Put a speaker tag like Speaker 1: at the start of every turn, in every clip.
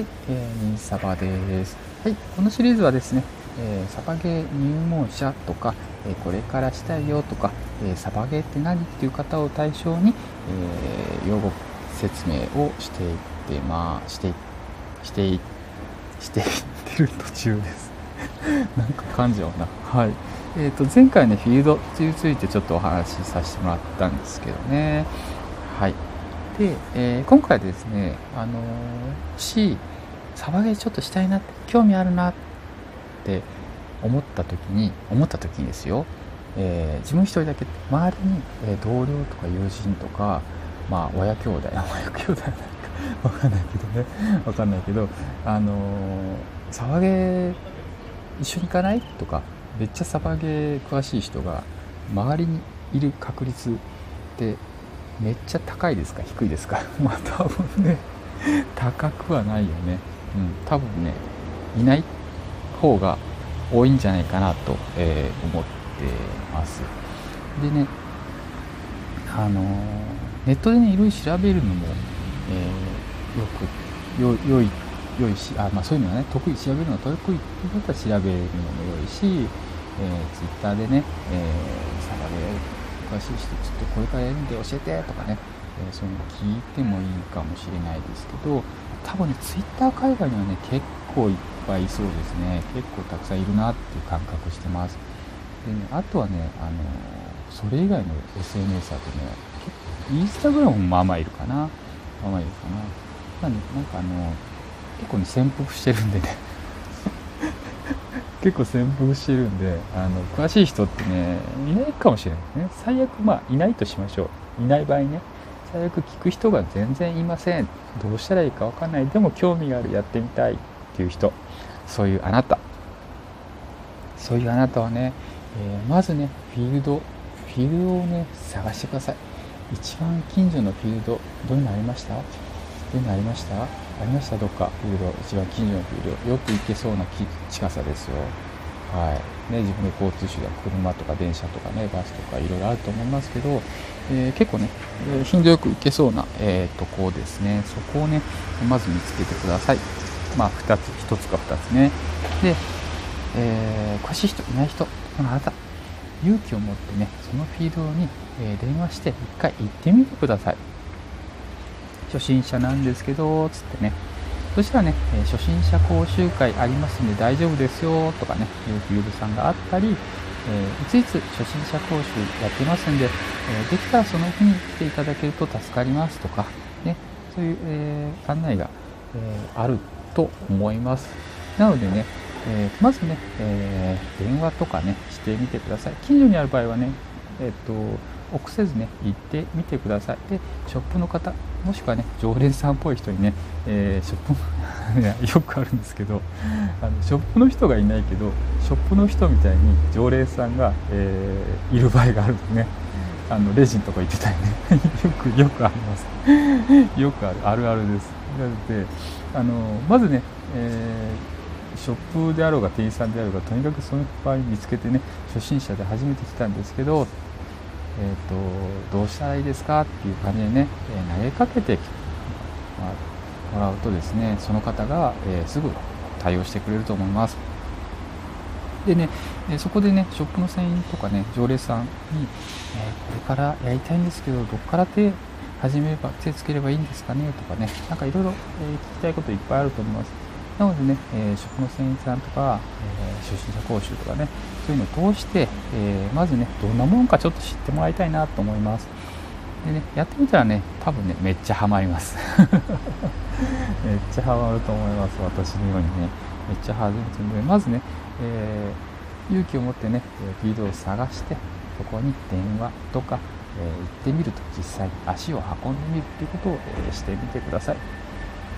Speaker 1: はい、えー、ミンサバです。はい、このシリーズはですね、えー、サバゲー入門者とか、えー、これからしたいよとか、えー、サバゲーって何っていう方を対象に、え用語説明をしていってまあしてしていしていってる途中です。なんか感じはな。はい。えーと、前回ねフィールドについてちょっとお話しさせてもらったんですけどね。はい。で、えー、今回ですね、あのー、し、サバゲーちょっとしたいなって、興味あるなって思った時に、思った時にですよ、えー、自分一人だけ、周りに、えー、同僚とか友人とか、まあ、親兄弟、親兄弟なんかわかんないけどね、わかんないけど、あのー、サバゲー一緒に行かないとか、めっちゃサバゲー詳しい人が周りにいる確率ってめっちゃ高いですか？低いですか？まあ多分ね高くはないよね。うん。多分ねいない方が多いんじゃないかなと、えー、思ってます。でねあのー、ネットでねいろいろ調べるのも、えー、よくよ良い良いしあ、まあ、そういうのはね得意調べるのが得意って言ったら調べるのも良いし、えー、ツイッターでね、えー、サバゲ詳しい人ちょっとこれからやるんで教えてとかね、えー、そういうの聞いてもいいかもしれないですけど多分ねツイッター海外にはね結構いっぱいいそうですね。結構たくさんいるなっていう感覚してます。でねあとはねあのそれ以外の SNS だとね結構、インスタグラムもまあまあいるかな。まあまあいるかな、まあね、なんかあの結構ね潜伏してるんでね。結構潜伏してるんであの詳しい人ってねいないかもしれないですね。最悪まあいないとしましょう。いない場合ね。最悪聞く人が全然いません。どうしたらいいか分かんない。でも興味があるやってみたいっていう人。そういうあなた。そういうあなたはね、えー、まずねフィールドフィールドをね探してください。一番近所のフィールドどういうのありました？どういうのありました？ありました？どっか。フィールド。一番近所のフィールド。よく行けそうな近さですよ。はい。ね、自分の交通手段車とか電車とかねバスとかいろいろあると思いますけど、えー、結構ね、頻度よく行けそうな、えー、とこですね。そこをねまず見つけてください。まあ2つ1つか2つね。で、えー、詳しい人いない人あなた勇気を持ってねそのフィードに、え電話して1回行ってみてください。初心者なんですけど、つってね。そしたらね、え初心者講習会ありますんで大丈夫ですよとかね、いうフィールドさんがあったり、えー、いついつ初心者講習やってますんで、えー、できたらその日に来ていただけると助かりますとか、ね、そういう、えー、案内が、えあると思います。なのでね、えまずね、え電話とかね、してみてください。近所にある場合はね、えっ、と、臆せずね行ってみてください。でショップの方もしくはね常連さんっぽい人にね、えー、ショップ よくあるんですけどあのショップの人がいないけどショップの人みたいに常連さんが、えー、いる場合があるんでね。あのレジンとか行ってたりね。よくよくあります。よくある。あるあるです。なのであのまずね、えー、ショップであろうが店員さんであろうがとにかくその場合見つけてね初心者で初めて来たんですけどえーと、どうしたらいいですかっていう感じでね、え投げかけて、もらうとですねその方が、え、すぐ対応してくれると思います。でね、えそこでねショップの船員とかね常連さんに、えこれからやりたいんですけどどこから手始めれば手つければいいんですかねとかねなんかいろいろ聞きたいこといっぱいあると思います。なのでね、えー、食の繊維さんとか、えー、初心者講習とかね、そういうのを通して、え、まずね、どんなもんかちょっと知ってもらいたいなと思います。でね、やってみたらね、多分ね、めっちゃハマります。めっちゃハマると思います、私のようにね。めっちゃハマるので、まずね、えー、勇気を持ってね、フィードを探して、そこに電話とか、えー、行ってみると、実際に足を運んでみるということを、えー、してみてください。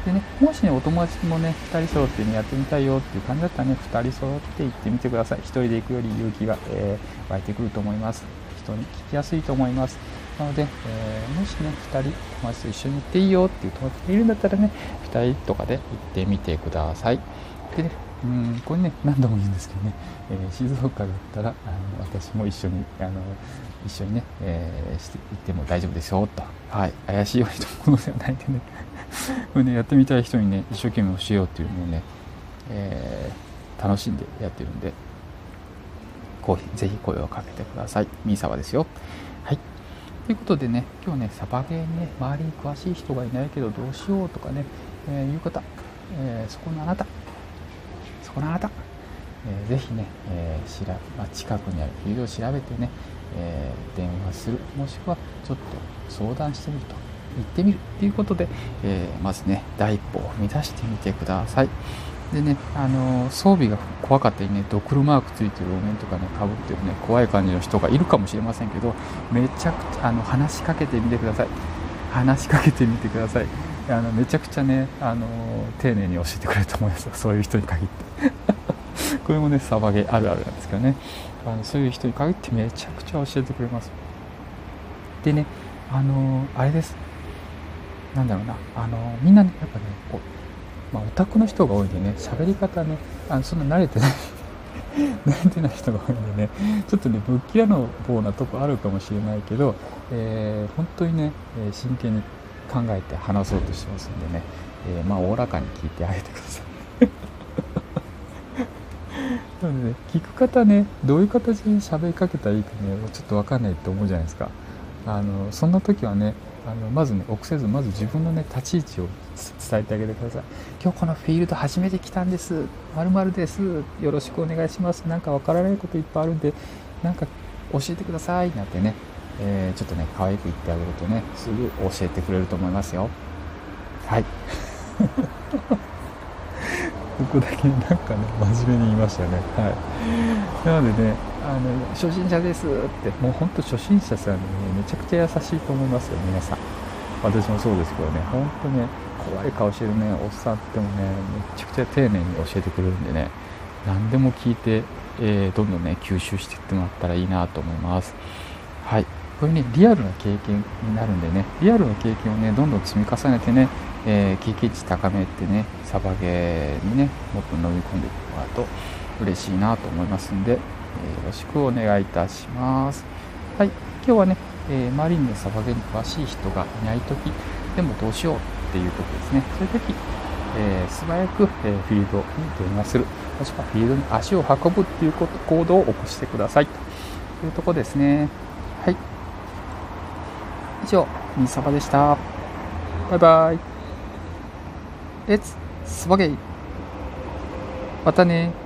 Speaker 1: でね、もしね、お友達もね、2人揃ってね、やってみたいよっていう感じだったらね、2人揃って行ってみてください。1人で行くより勇気が、えー、湧いてくると思います。人に聞きやすいと思います。なので、えー、もしね、2人、友達と一緒に行っていいよっていう友達がいるんだったらね、2人とかで行ってみてください。でね、うんこれね、何度も言うんですけどね、えー、静岡だったらあの私も一緒にあの一緒にね、えー、して行っても大丈夫ですよと、はい、怪しいようにと思うのではないんでね ね、やってみたい人にね、一生懸命教えようっていうのをね、えー、楽しんでやってるんで、こうぜひ声をかけてください。ミーサバですよ。はい。ということでね、今日ね、サバゲーにね、周りに詳しい人がいないけどどうしようとかね、えー、いう方、えー、そこのあなた、そこのあなた、えー、ぜひね、えーしらまあ、近くにあるフィールドを調べてね、えー、電話するもしくはちょっと相談してみると行ってみるっていうことで、えー、まずね第一歩を踏み出してみてください。でね、あの装備が怖かったりねドクルマークついてるお面とかねかぶってるね怖い感じの人がいるかもしれませんけどめちゃくちゃあの話しかけてみてください。話しかけてみてください。あのめちゃくちゃねあの丁寧に教えてくれると思いますそういう人に限って。これもねサバゲあるあるなんですけどね。あのそういう人に限ってめちゃくちゃ教えてくれます。でねあのあれです。なんだろうな。あのみんなねやっぱねこう、まあ、オタクの人が多いんでね喋り方ねあのそんな慣れてない 慣れてない人が多いんでねちょっとねぶっきらの棒なとこあるかもしれないけど、えー、本当にね、え真剣に考えて話そうとしてますんでね、えー、まあおおらかに聞いてあげてください。なので、ね、聞く方ねどういう形で喋りかけたらいいかねちょっと分かんないと思うじゃないですか。あのそんな時はねあのまずね臆せずまず自分のね立ち位置を伝えてあげてください。今日このフィールド初めて来たんです。まるです。よろしくお願いします。なんかわからないこといっぱいあるんでなんか教えてくださいなんてね、えー、ちょっとね可愛く言ってあげるとねすぐ教えてくれると思いますよ。はい。ここだけなんかね真面目に言いましたね。はい。なのでねあの初心者ですってもうほんと初心者さんに、ね、めちゃくちゃ優しいと思いますよ皆さん。私もそうですけどね本当ね怖い顔してるねおっさんってもねめちゃくちゃ丁寧に教えてくれるんでね何でも聞いて、えー、どんどんね吸収していってもらったらいいなと思います。はい。これねリアルな経験になるんでねリアルな経験をねどんどん積み重ねてね、えー、経験値高めてねサバゲーにねもっと飲み込んでいってもらうと嬉しいなと思いますんでよろしくお願いいたします。はい、今日はね、えー、マリンのサバゲに詳しい人がいないときでもどうしようっていうことですね。そういうとき、えー、素早く、えー、フィールドに電話する、もしくはフィールドに足を運ぶっていうこと行動を起こしてくださいというとこですね。はい。以上、ミサバでした。バイバイ。レッツ、スバゲイ。またね